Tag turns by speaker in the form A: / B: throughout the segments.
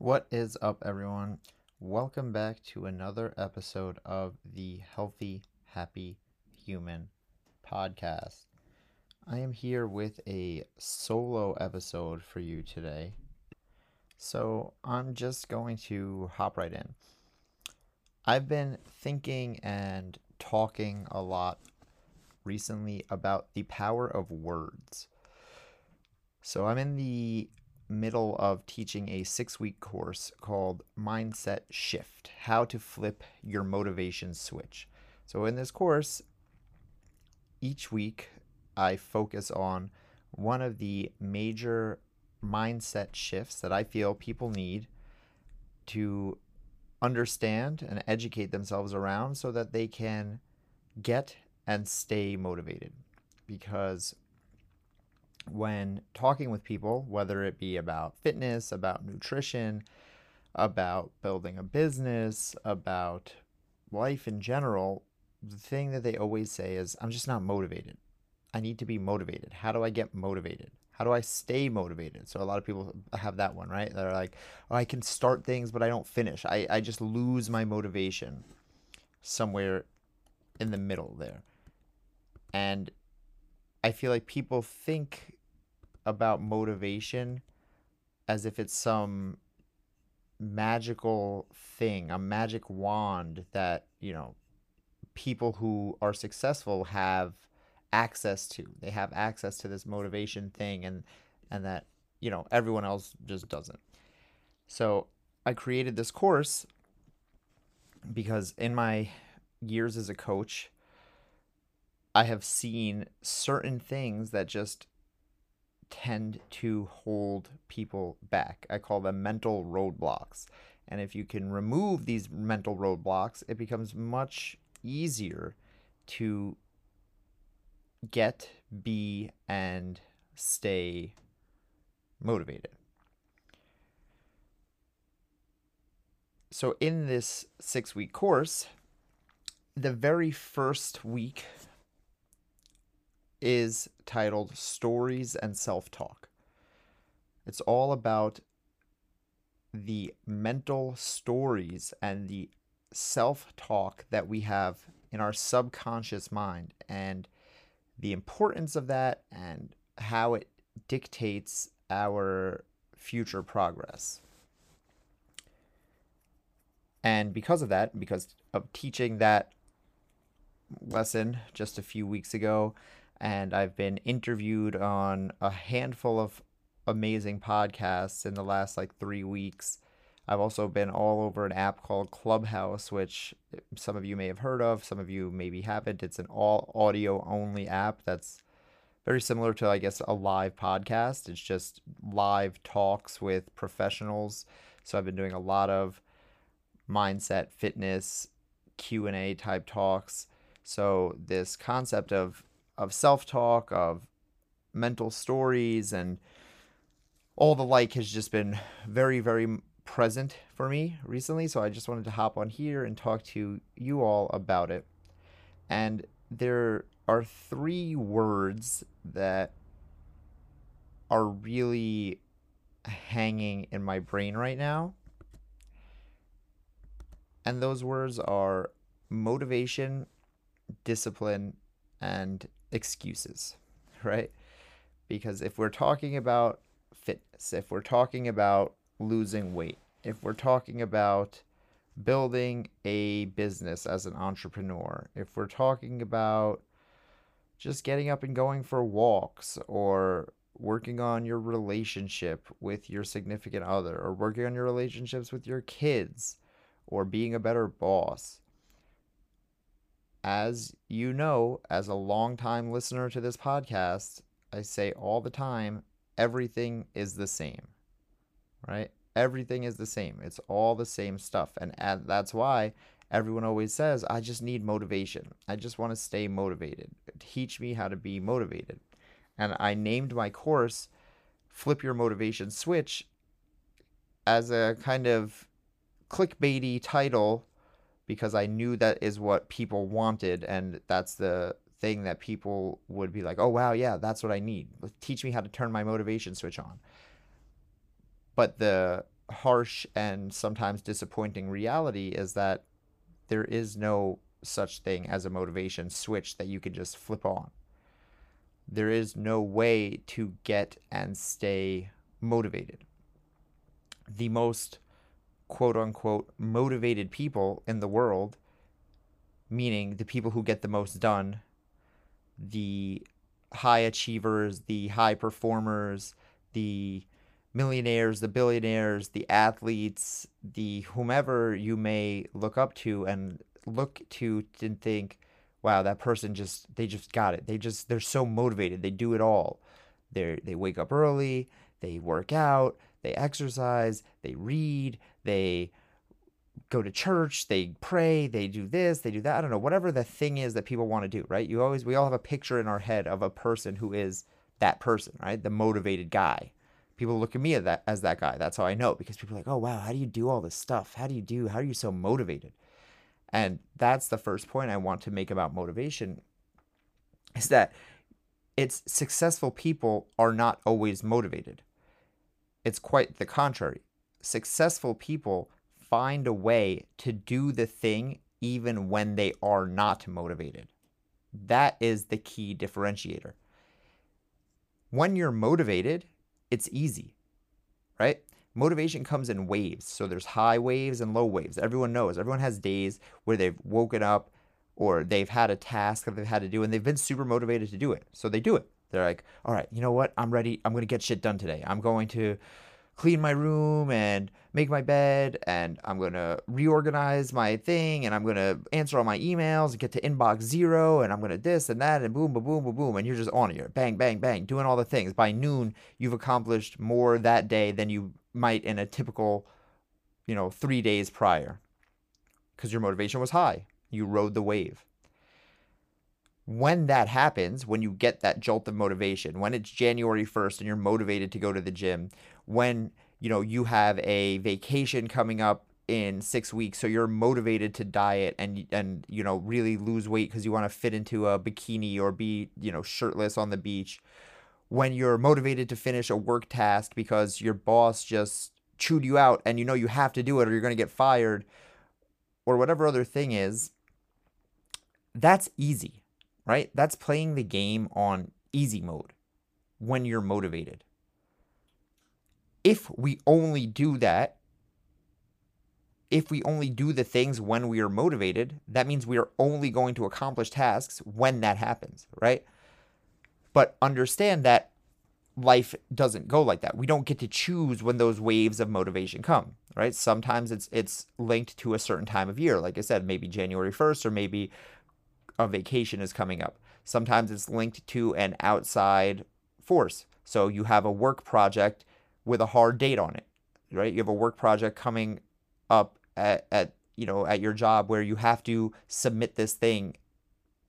A: What is up, everyone? Welcome back to another episode of the Healthy, Happy Human podcast. I am here with a solo episode for you today. So I'm just going to hop right in. I've been thinking and talking a lot recently about the power of words. So I'm in the middle of teaching a six week course called Mindset Shift How to Flip Your Motivation Switch. So, in this course, each week I focus on one of the major mindset shifts that I feel people need to understand and educate themselves around so that they can get and stay motivated. Because when talking with people, whether it be about fitness, about nutrition, about building a business, about life in general, the thing that they always say is, I'm just not motivated. I need to be motivated. How do I get motivated? How do I stay motivated? So a lot of people have that one, right? They're like, oh, I can start things, but I don't finish. I, I just lose my motivation somewhere in the middle there. And I feel like people think about motivation as if it's some magical thing, a magic wand that, you know, people who are successful have access to. They have access to this motivation thing and and that, you know, everyone else just doesn't. So, I created this course because in my years as a coach, I have seen certain things that just tend to hold people back. I call them mental roadblocks. And if you can remove these mental roadblocks, it becomes much easier to get, be, and stay motivated. So, in this six week course, the very first week is titled Stories and Self Talk. It's all about the mental stories and the self talk that we have in our subconscious mind and the importance of that and how it dictates our future progress. And because of that, because of teaching that lesson just a few weeks ago, and I've been interviewed on a handful of amazing podcasts in the last like three weeks. I've also been all over an app called Clubhouse, which eh, some of you may have heard of, some of you maybe haven't. It's an all audio only app that's very similar to, I guess, a live podcast. It's just live talks with professionals. So I've been doing a lot of mindset, fitness, Q and A type talks. So this concept of of self talk, of mental stories, and all the like has just been very, very present for me recently. So I just wanted to hop on here and talk to you all about it. And there are three words that are really hanging in my brain right now. And those words are motivation, discipline, and excuses, right? Because if we're talking about fitness, if we're talking about losing weight, if we're talking about building a business as an entrepreneur, if we're talking about just getting up and going for walks or working on your relationship with your significant other or working on your relationships with your kids or being a better boss as you know, as a long-time listener to this podcast, I say all the time everything is the same, right? Everything is the same. It's all the same stuff. And, and that's why everyone always says, I just need motivation. I just want to stay motivated. Teach me how to be motivated. And I named my course Flip Your Motivation Switch as a kind of clickbaity title because I knew that is what people wanted and that's the thing that people would be like, "Oh wow, yeah, that's what I need. Teach me how to turn my motivation switch on." But the harsh and sometimes disappointing reality is that there is no such thing as a motivation switch that you can just flip on. There is no way to get and stay motivated. The most quote unquote motivated people in the world, meaning the people who get the most done, the high achievers, the high performers, the millionaires, the billionaires, the athletes, the whomever you may look up to and look to and think, wow, that person just they just got it. They just they're so motivated. They do it all. They they wake up early, they work out, they exercise, they read, they go to church, they pray, they do this, they do that. I don't know, whatever the thing is that people want to do, right? You always we all have a picture in our head of a person who is that person, right? The motivated guy. People look at me as that as that guy. That's how I know because people are like, "Oh, wow, how do you do all this stuff? How do you do? How are you so motivated?" And that's the first point I want to make about motivation is that it's successful people are not always motivated. It's quite the contrary. Successful people find a way to do the thing even when they are not motivated. That is the key differentiator. When you're motivated, it's easy, right? Motivation comes in waves. So there's high waves and low waves. Everyone knows. Everyone has days where they've woken up or they've had a task that they've had to do and they've been super motivated to do it. So they do it. They're like, all right, you know what? I'm ready. I'm going to get shit done today. I'm going to clean my room and make my bed and I'm going to reorganize my thing and I'm going to answer all my emails and get to inbox zero and I'm going to this and that and boom, boom, boom, boom, boom. And you're just on it. Bang, bang, bang, doing all the things. By noon, you've accomplished more that day than you might in a typical, you know, three days prior because your motivation was high. You rode the wave when that happens, when you get that jolt of motivation, when it's January 1st and you're motivated to go to the gym, when you know you have a vacation coming up in 6 weeks so you're motivated to diet and and you know really lose weight cuz you want to fit into a bikini or be, you know, shirtless on the beach, when you're motivated to finish a work task because your boss just chewed you out and you know you have to do it or you're going to get fired or whatever other thing is, that's easy right? That's playing the game on easy mode when you're motivated. If we only do that, if we only do the things when we are motivated, that means we are only going to accomplish tasks when that happens, right? But understand that life doesn't go like that. We don't get to choose when those waves of motivation come, right? Sometimes it's it's linked to a certain time of year. Like I said, maybe January 1st or maybe a vacation is coming up. Sometimes it's linked to an outside force. So you have a work project with a hard date on it, right? You have a work project coming up at, at you know at your job where you have to submit this thing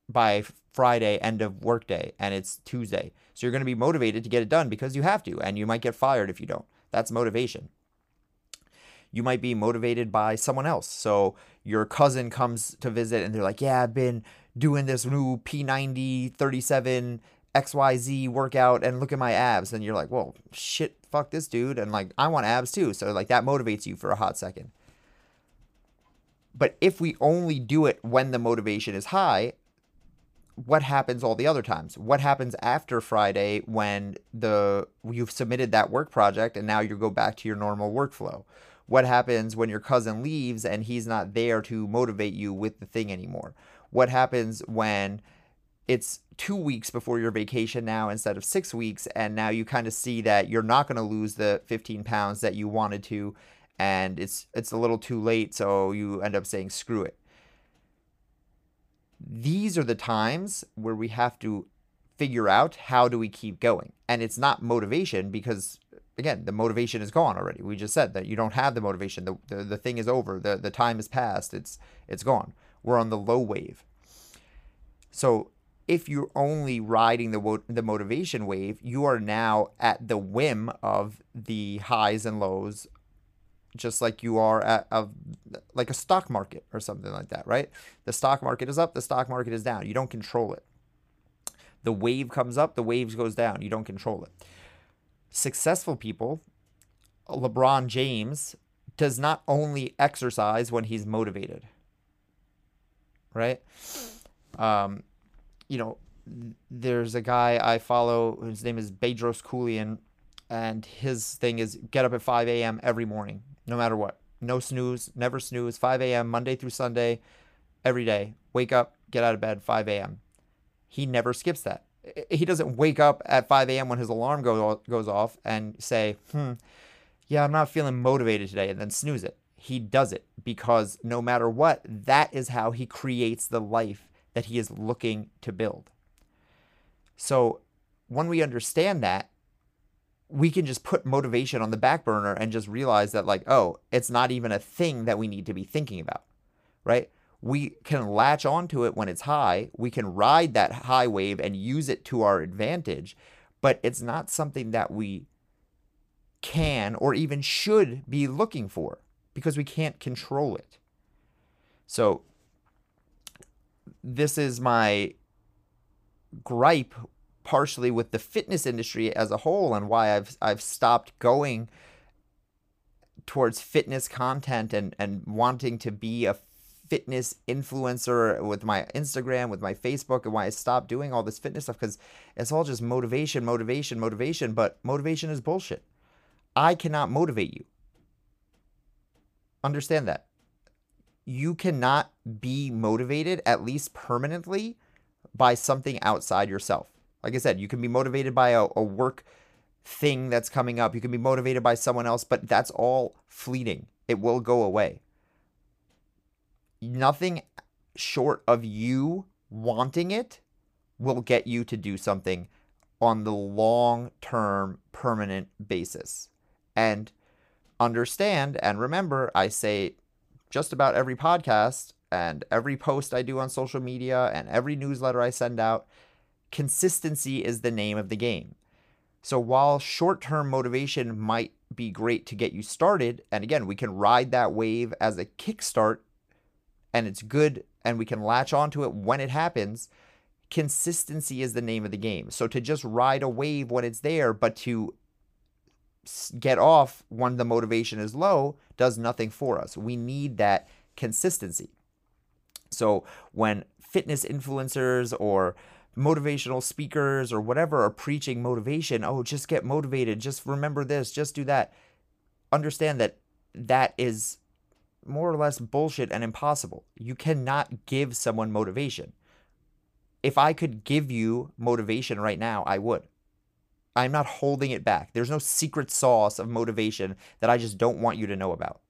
A: by Friday end of workday and it's Tuesday. So you're going to be motivated to get it done because you have to and you might get fired if you don't. That's motivation. You might be motivated by someone else. So your cousin comes to visit and they're like, "Yeah, I've been doing this new P90 37 XYZ workout and look at my abs. And you're like, well, shit, fuck this dude. And like, I want abs too. So like that motivates you for a hot second. But if we only do it when the motivation is high, what happens all the other times? What happens after Friday when the you've submitted that work project and now you go back to your normal workflow? What happens when your cousin leaves and he's not there to motivate you with the thing anymore? What happens when it's two weeks before your vacation now instead of six weeks and now you kind of see that you're not going to lose the 15 pounds that you wanted to and it's it's a little too late so you end up saying screw it. These are the times where we have to figure out how do we keep going and it's not motivation because again the motivation is gone already. We just said that you don't have the motivation. The, the, the thing is over. The, the time is past it's it's gone we're on the low wave. So if you're only riding the the motivation wave, you are now at the whim of the highs and lows, just like you are at of like a stock market or something like that, right? The stock market is up, the stock market is down. You don't control it. The wave comes up, the waves goes down. You don't control it. Successful people LeBron James does not only exercise when he's motivated, right? Um, you know, there's a guy I follow. His name is Bedros Keuilian, and his thing is get up at 5 a.m. every morning, no matter what. No snooze, never snooze. 5 a.m. Monday through Sunday, every day. Wake up, get out of bed, 5 a.m. He never skips that. He doesn't wake up at 5 a.m. when his alarm go, goes off and say, hmm, yeah, I'm not feeling motivated today, and then snooze it. He does it because no matter what, that is how he creates the life that he is looking to build. So when we understand that, we can just put motivation on the back burner and just realize that, like, oh, it's not even a thing that we need to be thinking about, right? We can latch onto it when it's high. We can ride that high wave and use it to our advantage, but it's not something that we can or even should be looking for because we can't control it. So, this is my gripe partially with the fitness industry as a whole and why I've I've stopped going towards fitness content and and wanting to be a fitness influencer with my Instagram, with my Facebook, and why I stopped doing all this fitness stuff because it's all just motivation, motivation, motivation. But motivation is bullshit. I cannot motivate you. Understand that. You cannot be motivated, at least permanently, by something outside yourself. Like I said, you can be motivated by a, a work thing that's coming up. You can be motivated by someone else, but that's all fleeting. It will go away. Nothing short of you wanting it will get you to do something on the long term, permanent basis. And understand and remember, I say just about every podcast and every post I do on social media and every newsletter I send out consistency is the name of the game. So while short term motivation might be great to get you started, and again, we can ride that wave as a kickstart and it's good and we can latch onto it when it happens, consistency is the name of the game. So to just ride a wave when it's there, but to get off when the motivation is low does nothing for us. We need that consistency. So when fitness influencers or motivational speakers or whatever are preaching motivation, oh, just get motivated, just remember this, just do that. Understand that that is more or less bullshit and impossible. You cannot give someone motivation. If I could give you motivation right now, I would. I'm not holding it back. There's no secret sauce of motivation that I just don't want you to know about.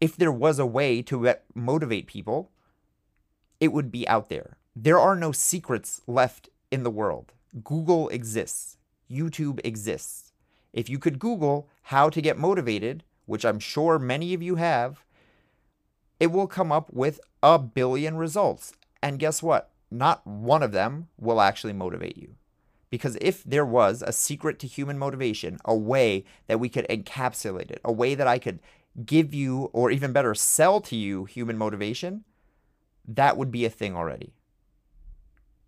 A: If there was a way to motivate people, it would be out there. There are no secrets left in the world. Google exists, YouTube exists. If you could Google how to get motivated, which I'm sure many of you have, it will come up with a billion results. And guess what? Not one of them will actually motivate you. Because if there was a secret to human motivation, a way that we could encapsulate it, a way that I could give you, or even better, sell to you human motivation, that would be a thing already.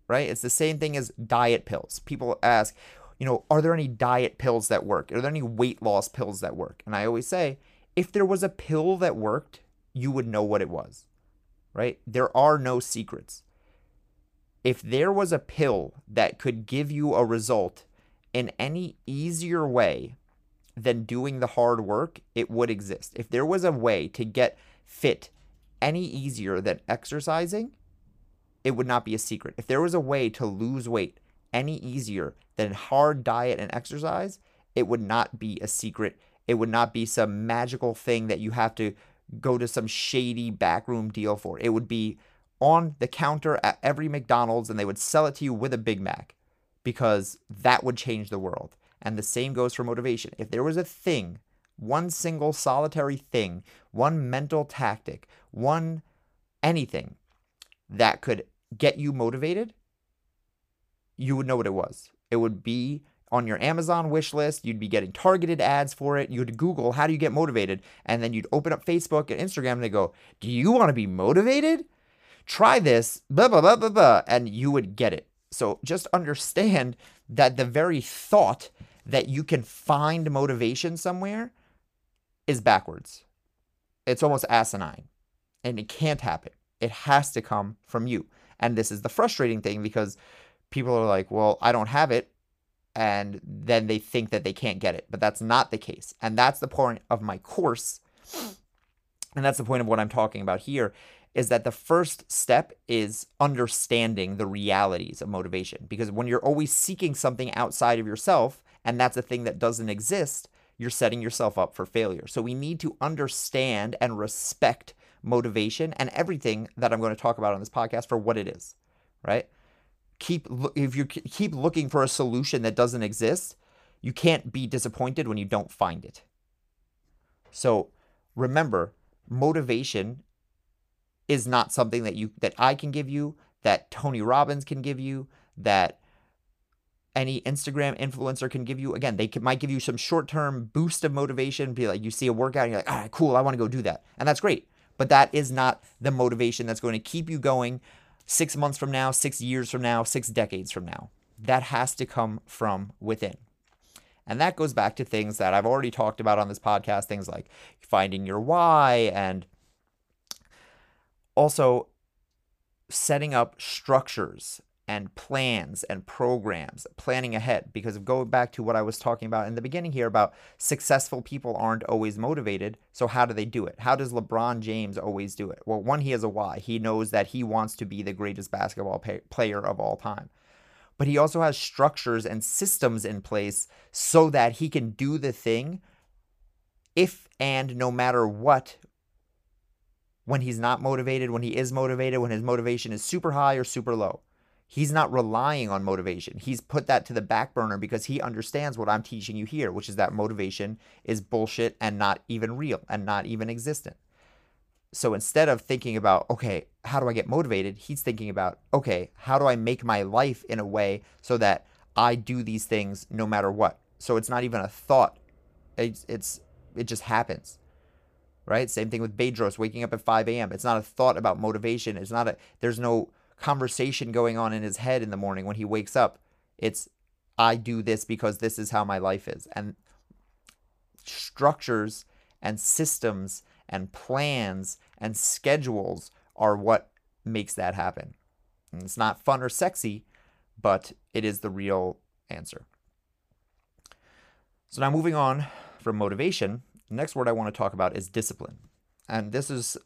A: Right? It's the same thing as diet pills. People ask, you know, are there any diet pills that work? Are there any weight loss pills that work? And I always say, if there was a pill that worked, you would know what it was. Right? There are no secrets. If there was a pill that could give you a result in any easier way than doing the hard work, it would exist. If there was a way to get fit any easier than exercising, it would not be a secret. If there was a way to lose weight any easier than hard diet and exercise, it would not be a secret. It would not be some magical thing that you have to go to some shady backroom deal for. It would be on the counter at every McDonald's and they would sell it to you with a Big Mac because that would change the world. And the same goes for motivation. If there was a thing one single solitary thing, one mental tactic, one anything that could get you motivated, you would know what it was. It would be on your Amazon wish list. You'd be getting targeted ads for it. You'd Google, how do you get motivated? And then you'd open up Facebook and Instagram and they go, Do you want to be motivated? Try this, blah, blah, blah, blah, blah. And you would get it. So just understand that the very thought that you can find motivation somewhere is backwards. It's almost asinine and it can't happen. It has to come from you. And this is the frustrating thing because people are like, well, I don't have it. And then they think that they can't get it. But that's not the case. And that's the point of my course. And that's the point of what I'm talking about here is that the first step is understanding the realities of motivation. Because when you're always seeking something outside of yourself, and that's a thing that doesn't exist, you're setting yourself up for failure. So we need to understand and respect motivation and everything that I'm going to talk about on this podcast for what it is, right? Keep if you keep looking for a solution that doesn't exist, you can't be disappointed when you don't find it. So remember, motivation is not something that you that I can give you, that Tony Robbins can give you, that any Instagram influencer can give you. Again, they can, might give you some short term boost of motivation. Be like, you see a workout and you're like, all right, cool, I want to go do that. And that's great. But that is not the motivation that's going to keep you going six months from now, six years from now, six decades from now. That has to come from within. And that goes back to things that I've already talked about on this podcast, things like finding your why and also setting up structures and plans and programs, planning ahead. Because of going back to what I was talking about in the beginning here about successful people aren't always motivated. So, how do they do it? How does LeBron James always do it? Well, one, he has a why. He knows that he wants to be the greatest basketball pay- player of all time. But he also has structures and systems in place so that he can do the thing if and no matter what when he's not motivated, when he is motivated, when his motivation is super high or super low. He's not relying on motivation. He's put that to the back burner because he understands what I'm teaching you here, which is that motivation is bullshit and not even real and not even existent. So instead of thinking about, okay, how do I get motivated? He's thinking about, okay, how do I make my life in a way so that I do these things no matter what? So it's not even a thought. It's, it's it just happens right? Same thing with Bedros waking up at 5 a.m. It's not a thought about motivation. It's not a, there's no conversation going on in his head in the morning when he wakes up. It's, I do this because this is how my life is. And structures and systems and plans and schedules are what makes that happen. And it's not fun or sexy, but it is the real answer. So now moving on from motivation, the next word I want to talk about is discipline. And this is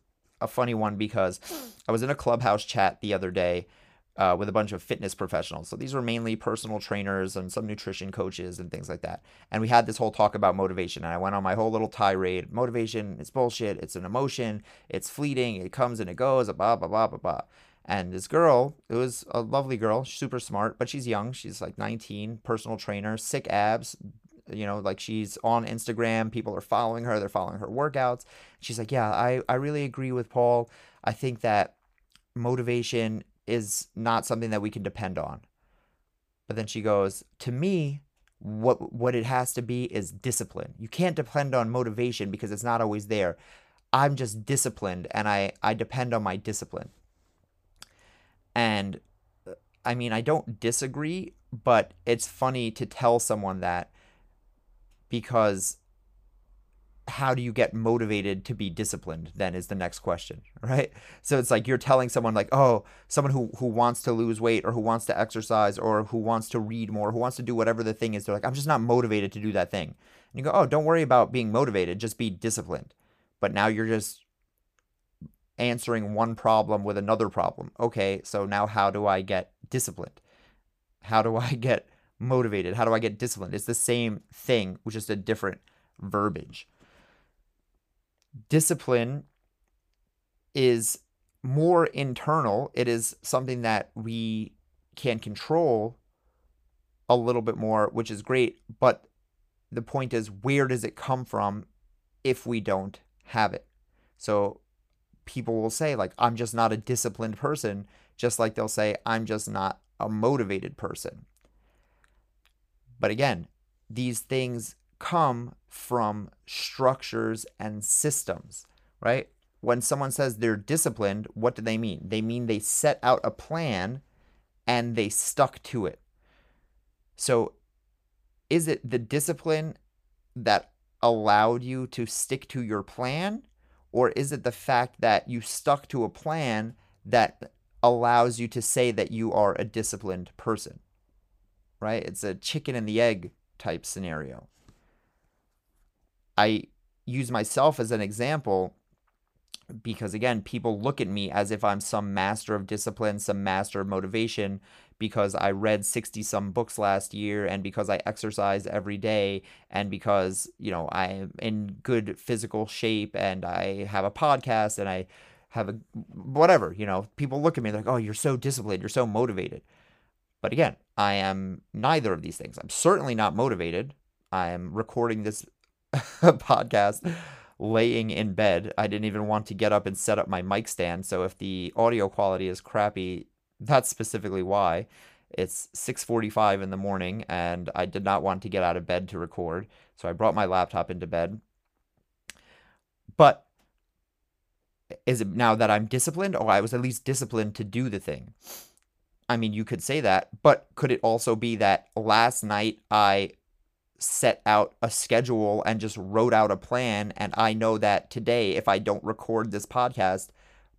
A: a funny one because I was in a clubhouse chat the other day uh, with a bunch of fitness professionals. So these were mainly personal trainers and some nutrition coaches and things like that. And we had this whole talk about motivation. And I went on my whole little tirade. Motivation is bullshit. It's an emotion. It's fleeting. It comes and it goes. Blah blah blah blah blah. And this girl, it was a lovely girl, super smart, but she's young. She's like 19, personal trainer, sick abs, you know like she's on instagram people are following her they're following her workouts. She's like yeah i i really agree with paul. I think that motivation is not something that we can depend on. But then she goes to me what what it has to be is discipline. You can't depend on motivation because it's not always there. I'm just disciplined and i i depend on my discipline. And uh, i mean i don't disagree but it's funny to tell someone that because how do you get motivated to be disciplined then is the next question right? So it's like you're telling someone like oh someone who who wants to lose weight or who wants to exercise or who wants to read more who wants to do whatever the thing is they're like i'm just not motivated to do that thing and you go oh don't worry about being motivated just be disciplined. But now you're just answering one problem with another problem. Okay so now how do i get disciplined? How do i get motivated? How do I get disciplined? It's the same thing, which is a different verbiage. Discipline is more internal, it is something that we can control a little bit more, which is great. But the point is, where does it come from if we don't have it? So people will say, like, I'm just not a disciplined person, just like they'll say, I'm just not a motivated person. But again, these things come from structures and systems, right? When someone says they're disciplined, what do they mean? They mean they set out a plan and they stuck to it. So is it the discipline that allowed you to stick to your plan? Or is it the fact that you stuck to a plan that allows you to say that you are a disciplined person? Right? It's a chicken and the egg type scenario. I use myself as an example because again, people look at me as if I'm some master of discipline, some master of motivation because I read 60 some books last year and because I exercise every day and because, you know, I'm in good physical shape and I have a podcast and I have a whatever, you know, people look at me like, "Oh, you're so disciplined, you're so motivated." But again, I am neither of these things. I'm certainly not motivated. I am recording this podcast laying in bed. I didn't even want to get up and set up my mic stand. So if the audio quality is crappy, that's specifically why. It's 6:45 in the morning and I did not want to get out of bed to record. So I brought my laptop into bed. But is it now that I'm disciplined? Oh, I was at least disciplined to do the thing. I mean, you could say that, but could it also be that last night I set out a schedule and just wrote out a plan. And I know that today, if I don't record this podcast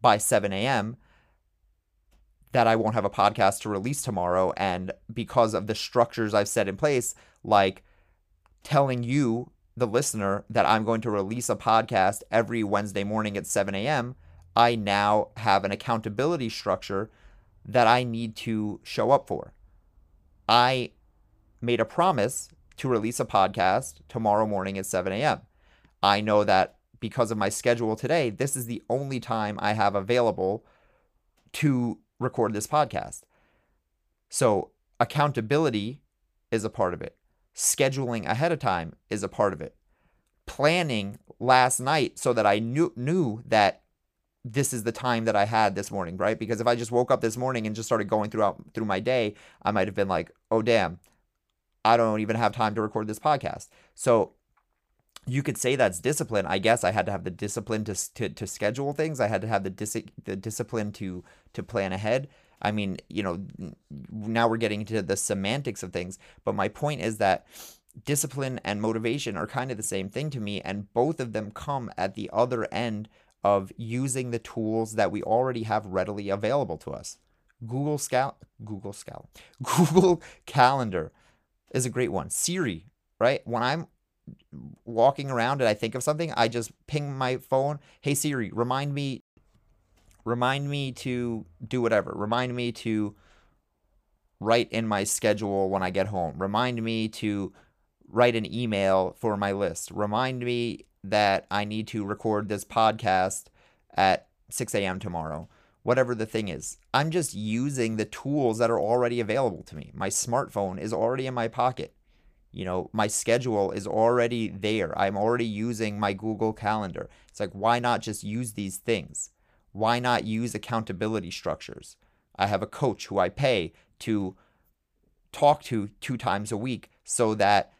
A: by 7 a.m., that I won't have a podcast to release tomorrow. And because of the structures I've set in place, like telling you, the listener, that I'm going to release a podcast every Wednesday morning at 7 a.m., I now have an accountability structure that I need to show up for. I made a promise to release a podcast tomorrow morning at 7 a.m. I know that because of my schedule today, this is the only time I have available to record this podcast. So, accountability is a part of it. Scheduling ahead of time is a part of it. Planning last night so that I knew knew that this is the time that I had this morning, right? Because if I just woke up this morning and just started going throughout through my day, I might have been like, "Oh damn, I don't even have time to record this podcast. So you could say that's discipline. I guess I had to have the discipline to to, to schedule things. I had to have the dis- the discipline to to plan ahead. I mean, you know, now we're getting into the semantics of things, but my point is that discipline and motivation are kind of the same thing to me and both of them come at the other end of using the tools that we already have readily available to us. Google Scal Google Scal Google Calendar is a great one. Siri, right? When I'm walking around and I think of something, I just ping my phone, "Hey Siri, remind me remind me to do whatever. Remind me to write in my schedule when I get home. Remind me to write an email for my list. Remind me that I need to record this podcast at 6 a.m. tomorrow whatever the thing is. I'm just using the tools that are already available to me. My smartphone is already in my pocket. You know, my schedule is already there. I'm already using my Google Calendar. It's like, why not just use these things? Why not use accountability structures? I have a coach who I pay to talk to two times a week so that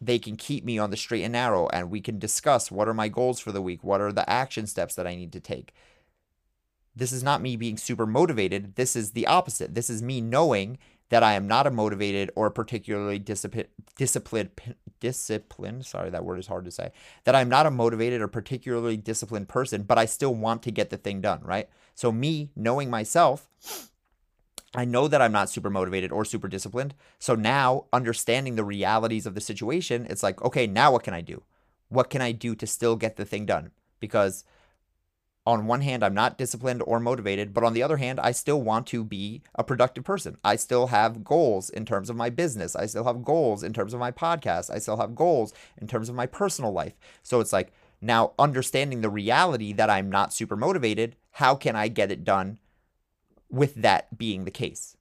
A: they can keep me on the straight and narrow and we can discuss what are my goals for the week, what are the action steps that I need to take this is not me being super motivated. This is the opposite. This is me knowing that I am not a motivated or particularly disciplined, disciplined, disciplined. Sorry, that word is hard to say. That I'm not a motivated or particularly disciplined person, but I still want to get the thing done, right? So, me knowing myself, I know that I'm not super motivated or super disciplined. So now, understanding the realities of the situation, it's like, okay, now what can I do? What can I do to still get the thing done? Because on one hand, I'm not disciplined or motivated, but on the other hand, I still want to be a productive person. I still have goals in terms of my business. I still have goals in terms of my podcast. I still have goals in terms of my personal life. So it's like now understanding the reality that I'm not super motivated, how can I get it done with that being the case?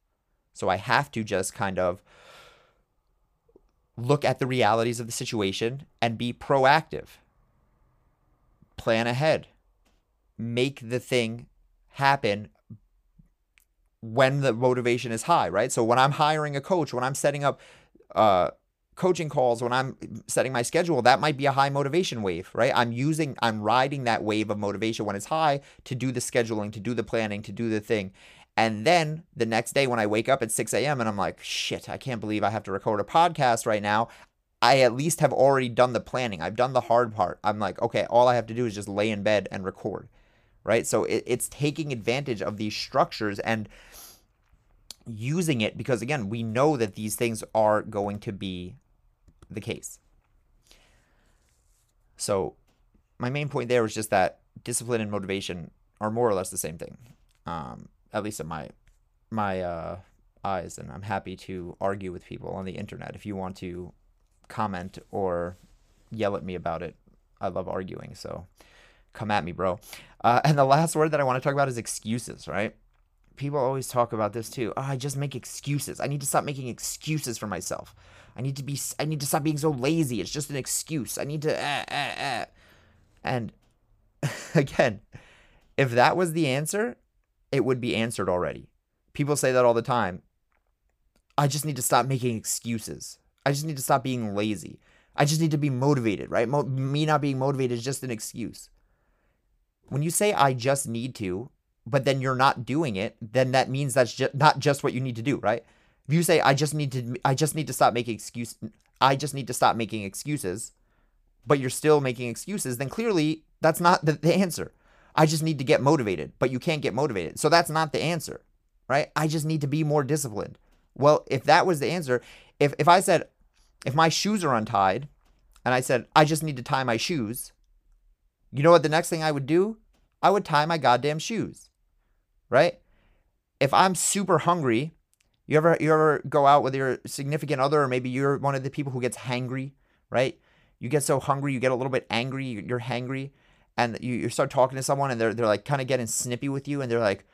A: So I have to just kind of look at the realities of the situation and be proactive. Plan ahead make the thing happen when the motivation is high, right? So when I'm hiring a coach, when I'm setting up uh, coaching calls, when I'm setting my schedule, that might be a high motivation wave, right? I'm using, I'm riding that wave of motivation when it's high to do the scheduling, to do the planning, to do the thing. And then the next day when I wake up at 6 a.m. and I'm like, shit, I can't believe I have to record a podcast right now. I at least have already done the planning. I've done the hard part. I'm like, okay, all I have to do is just lay in bed and record. Right. So it, it's taking advantage of these structures and using it because, again, we know that these things are going to be the case. So my main point there was just that discipline and motivation are more or less the same thing, um, at least in my my uh, eyes. And I'm happy to argue with people on the internet. If you want to comment or yell at me about it, I love arguing. So come at me, bro. Uh, and the last word that I want to talk about is excuses, right? People always talk about this too. Oh, I just make excuses. I need to stop making excuses for myself. I need to be. I need to stop being so lazy. It's just an excuse. I need to. Uh, uh, uh. And again, if that was the answer, it would be answered already. People say that all the time. I just need to stop making excuses. I just need to stop being lazy. I just need to be motivated, right? Mo- me not being motivated is just an excuse. When you say I just need to, but then you're not doing it, then that means that's just not just what you need to do, right? If you say I just need to I just need to stop making excuse I just need to stop making excuses, but you're still making excuses, then clearly that's not the, the answer. I just need to get motivated, but you can't get motivated. So that's not the answer, right? I just need to be more disciplined. Well, if that was the answer, if if I said if my shoes are untied and I said I just need to tie my shoes, you know what the next thing I would do? I would tie my goddamn shoes. Right? If I'm super hungry, you ever you ever go out with your significant other or maybe you're one of the people who gets hangry, right? You get so hungry, you get a little bit angry, you're hangry and you, you start talking to someone and they're they're like kind of getting snippy with you and they're like,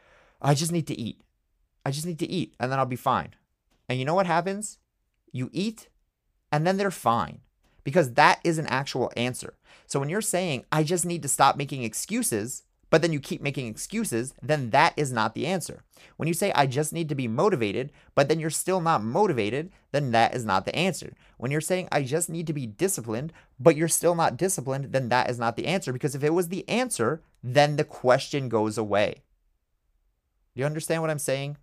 A: I just need to eat. I just need to eat and then I'll be fine. And you know what happens? You eat and then they're fine because that is an actual answer. So when you're saying, I just need to stop making excuses, but then you keep making excuses, then that is not the answer. When you say, I just need to be motivated, but then you're still not motivated, then that is not the answer. When you're saying, I just need to be disciplined, but you're still not disciplined, then that is not the answer. Because if it was the answer, then the question goes away. Do you understand what I'm saying?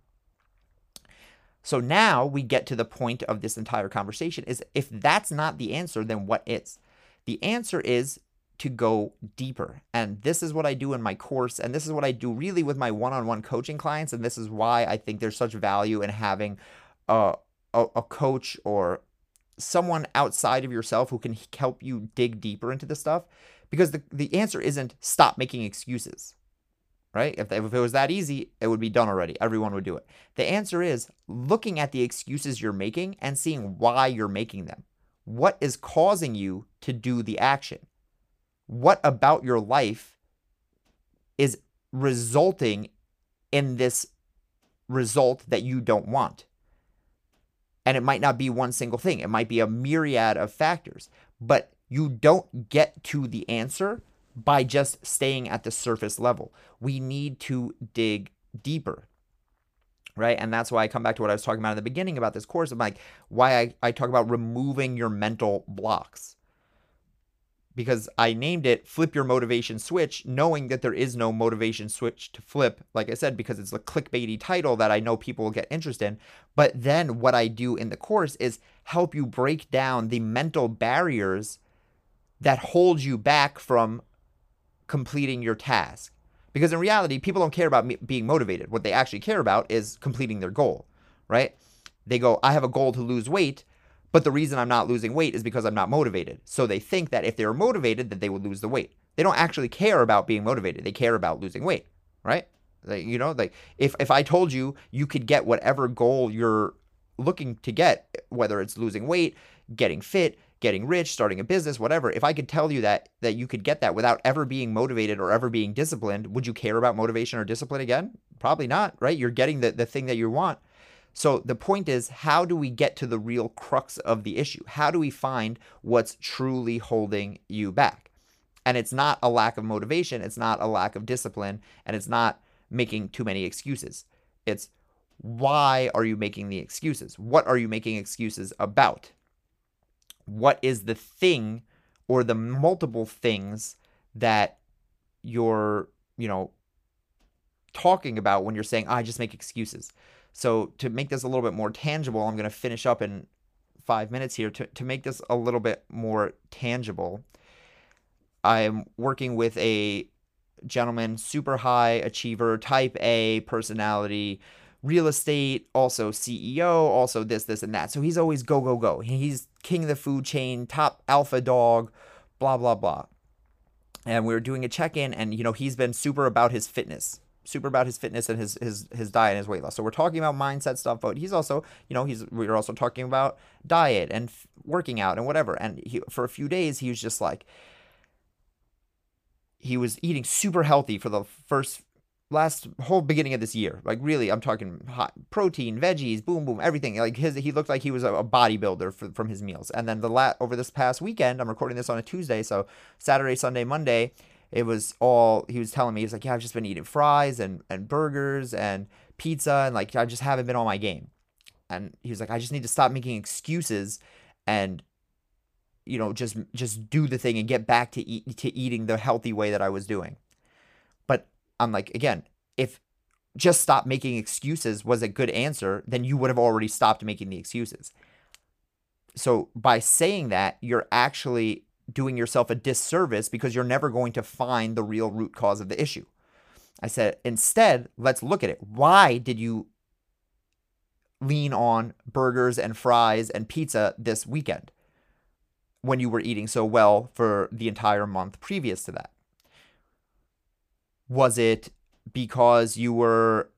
A: So now we get to the point of this entire conversation is if that's not the answer, then what is? The answer is to go deeper. And this is what I do in my course. And this is what I do really with my one on one coaching clients. And this is why I think there's such value in having a, a, a, coach or someone outside of yourself who can help you dig deeper into this stuff. Because the, the answer isn't stop making excuses, right? If, if it was that easy, it would be done already. Everyone would do it. The answer is looking at the excuses you're making and seeing why you're making them. What is causing you to do the action? What about your life is resulting in this result that you don't want? And it might not be one single thing, it might be a myriad of factors, but you don't get to the answer by just staying at the surface level. We need to dig deeper. Right. And that's why I come back to what I was talking about in the beginning about this course. I'm like, why I, I talk about removing your mental blocks because I named it Flip Your Motivation Switch, knowing that there is no motivation switch to flip, like I said, because it's a clickbaity title that I know people will get interested in. But then what I do in the course is help you break down the mental barriers that hold you back from completing your task. Because in reality, people don't care about being motivated. What they actually care about is completing their goal, right? They go, I have a goal to lose weight. But the reason I'm not losing weight is because I'm not motivated. So they think that if they were motivated, that they would lose the weight. They don't actually care about being motivated. They care about losing weight, right? Like, you know, like if if I told you you could get whatever goal you're looking to get, whether it's losing weight, getting fit, getting rich, starting a business, whatever, if I could tell you that that you could get that without ever being motivated or ever being disciplined, would you care about motivation or discipline again? Probably not, right? You're getting the, the thing that you want. So the point is, how do we get to the real crux of the issue? How do we find what's truly holding you back? And it's not a lack of motivation, it's not a lack of discipline, and it's not making too many excuses. It's why are you making the excuses? What are you making excuses about? What is the thing or the multiple things that you're, you know, talking about when you're saying, I just make excuses. So, to make this a little bit more tangible, I'm going to finish up in five minutes here. To, to make this a little bit more tangible, I'm working with a gentleman, super high achiever, type A personality, real estate, also CEO, also this, this, and that. So he's always go, go, go. He's king of the food chain, top alpha dog, blah, blah, blah. And we are doing a check in, and you know, he's been super about his fitness, super about his fitness and his his his diet and his weight loss. So we're talking about mindset stuff, but he's also, you know, he's we're also talking about diet and f- working out and whatever. And he, for a few days, he was just like, he was eating super healthy for the first last whole beginning of this year. Like really, I'm talking hot protein, veggies, boom, boom, everything. Like his, he looked like he was a, bodybuilder for, from his meals. And then the lat over this past weekend, I'm recording this on a Tuesday, so Saturday, Sunday, Monday, it was all he was telling me. He's like, yeah, I've just been eating fries and and burgers and pizza, and like I just haven't been on my game. And he was like, I just need to stop making excuses and you know just just do the thing and get back to eat to eating the healthy way that I was doing. But I'm like, again, if just stop making excuses was a good answer, then you would have already stopped making the excuses. So by saying that, you're actually doing yourself a disservice because you're never going to find the real root cause of the issue. I said, instead, let's look at it. Why did you lean on burgers and fries and pizza this weekend when you were eating so well for the entire month previous to that? Was it because you were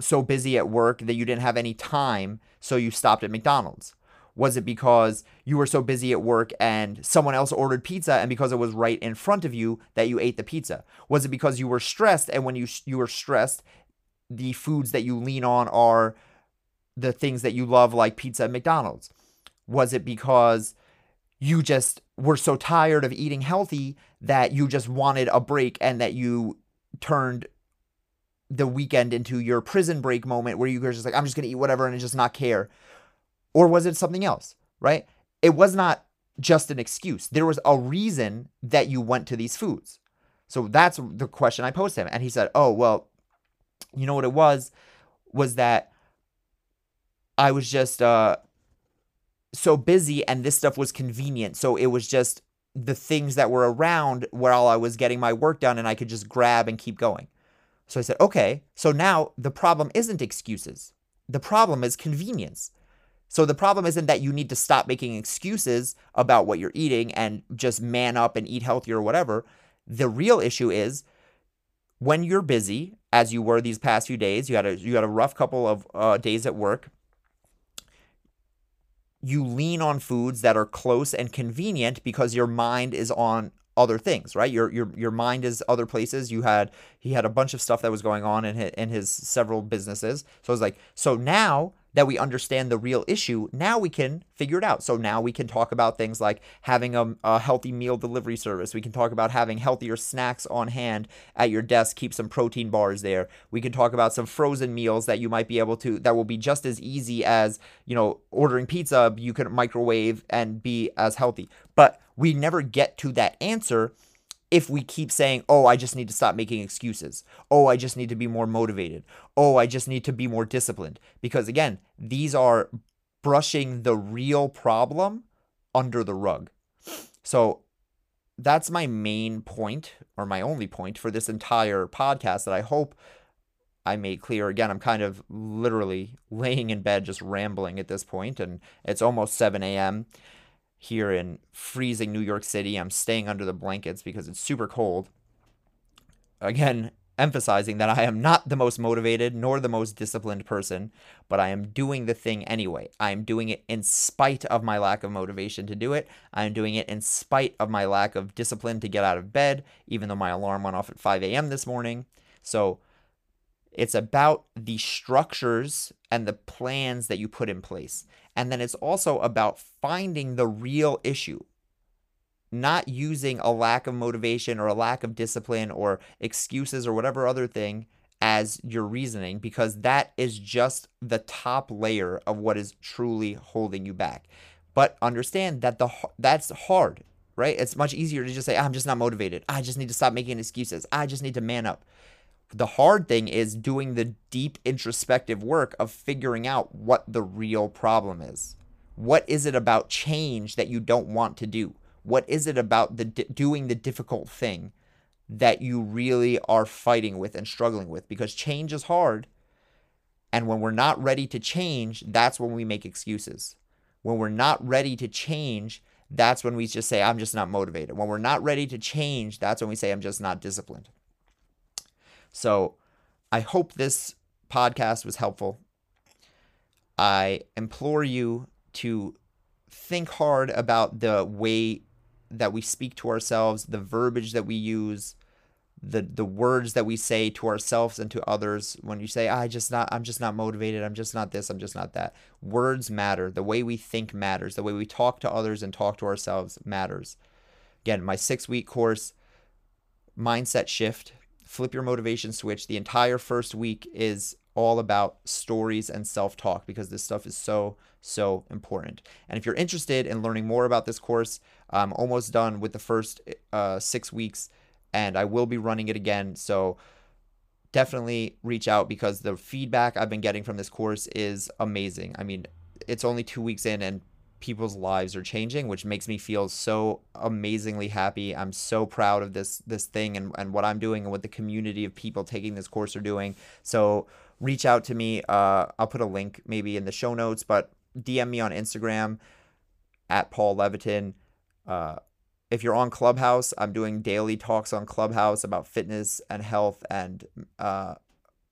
A: so busy at work that you didn't have any time, so you stopped at McDonald's? Was it because you were so busy at work and someone else ordered pizza and because it was right in front of you that you ate the pizza? Was it because you were stressed and when you you were stressed, the foods that you lean on are the things that you love like pizza and McDonald's? Was it because you just were so tired of eating healthy that you just wanted a break and that you turned the weekend into your prison break moment where you were just like, I'm just to eat whatever and just not care? Or was it something else, right? It was not just an excuse. There was a reason that you went to these foods. So that's the question I posed him. And he said, Oh, well, you know what it was? Was that I was just, uh, so busy and this stuff was convenient. So it was just the things that were around while I was getting my work done and I could just grab and keep going. So I said, okay, so now the problem isn't excuses. The problem is convenience. So the problem isn't that you need to stop making excuses about what you're eating and just man up and eat healthier or whatever. The real issue is when you're busy, as you were these past few days, you had a you had a rough couple of uh, days at work you lean on foods that are close and convenient because your mind is on other things, right? Your your your mind is other places. You had he had a bunch of stuff that was going on in his, in his several businesses. So I was like, so now that we understand the real issue, now we can figure it out. So now we can talk about things like having a, a, healthy meal delivery service. We can talk about having healthier snacks on hand at your desk, keep some protein bars there. We can talk about some frozen meals that you might be able to, that will be just as easy as, you know, ordering pizza, you can microwave and be as healthy. But we never get to that answer if we keep saying, oh, I just need to stop making excuses. Oh, I just need to be more motivated. Oh, I just need to be more disciplined. Because again, these are brushing the real problem under the rug. So that's my main point, or my only point for this entire podcast that I hope I made clear. Again, I'm kind of literally laying in bed just rambling at this point, and it's almost 7 a.m here in freezing New York City. I'm staying under the blankets because it's super cold. Again, emphasizing that I am not the most motivated nor the most disciplined person, but I am doing the thing anyway. I am doing it in spite of my lack of motivation to do it. I am doing it in spite of my lack of discipline to get out of bed, even though my alarm went off at 5 a.m. this morning. So it's about the structures and the plans that you put in place. And then it's also about finding the real issue, not using a lack of motivation or a lack of discipline or excuses or whatever other thing as your reasoning, because that is just the top layer of what is truly holding you back. But understand that the that's hard, right? It's much easier to just say, ah, I'm just not motivated. I just need to stop making excuses. I just need to man up The hard thing is doing the deep introspective work of figuring out what the real problem is. What is it about change that you don't want to do? What is it about the doing the difficult thing that you really are fighting with and struggling with? Because change is hard. And when we're not ready to change, that's when we make excuses. When we're not ready to change, that's when we just say, I'm just not motivated. When we're not ready to change, that's when we say, I'm just not disciplined. So I hope this podcast was helpful. I implore you to think hard about the way that we speak to ourselves, the verbiage that we use, the the words that we say to ourselves and to others when you say I just not I'm just not motivated, I'm just not this, I'm just not that. Words matter. The way we think matters. The way we talk to others and talk to ourselves matters. Again, my 6-week course mindset shift, flip your motivation switch. The entire first week is all about stories and self talk because this stuff is so, so important. And if you're interested in learning more about this course, I'm almost done with the first uh, six weeks and I will be running it again. So definitely reach out because the feedback I've been getting from this course is amazing. I mean, it's only two weeks in and people's lives are changing, which makes me feel so amazingly happy. I'm so proud of this this thing and, and what I'm doing and what the community of people taking this course are doing. So reach out to me. Uh, I'll put a link maybe in the show notes, but DM me on Instagram at Paul Levitin. Uh, if you're on Clubhouse, I'm doing daily talks on Clubhouse about fitness and health and uh,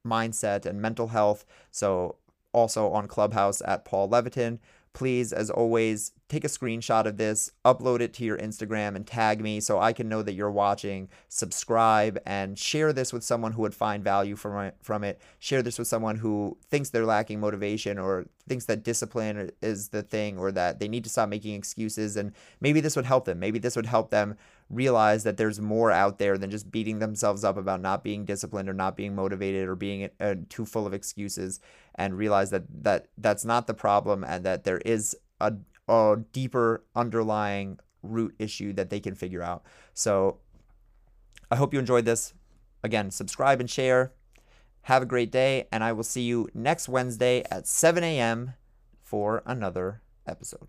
A: mindset and mental health. So also on Clubhouse at Paul Levitin please, as always, take a screenshot of this, upload it to your Instagram, and tag me so I can know that you're watching. Subscribe and share this with someone who would find value from it. From it. Share this with someone who thinks they're lacking motivation or thinks that discipline is the thing or that they need to stop making excuses. And maybe this would help them. Maybe this would help them realize that there's more out there than just beating themselves up about not being disciplined or not being motivated or being uh, too full of excuses and realize that that that's not the problem and that there is a, a deeper underlying root issue that they can figure out. So I hope you enjoyed this. Again, subscribe and share. Have a great day, and I will see you next Wednesday at 7 a.m. for another episode.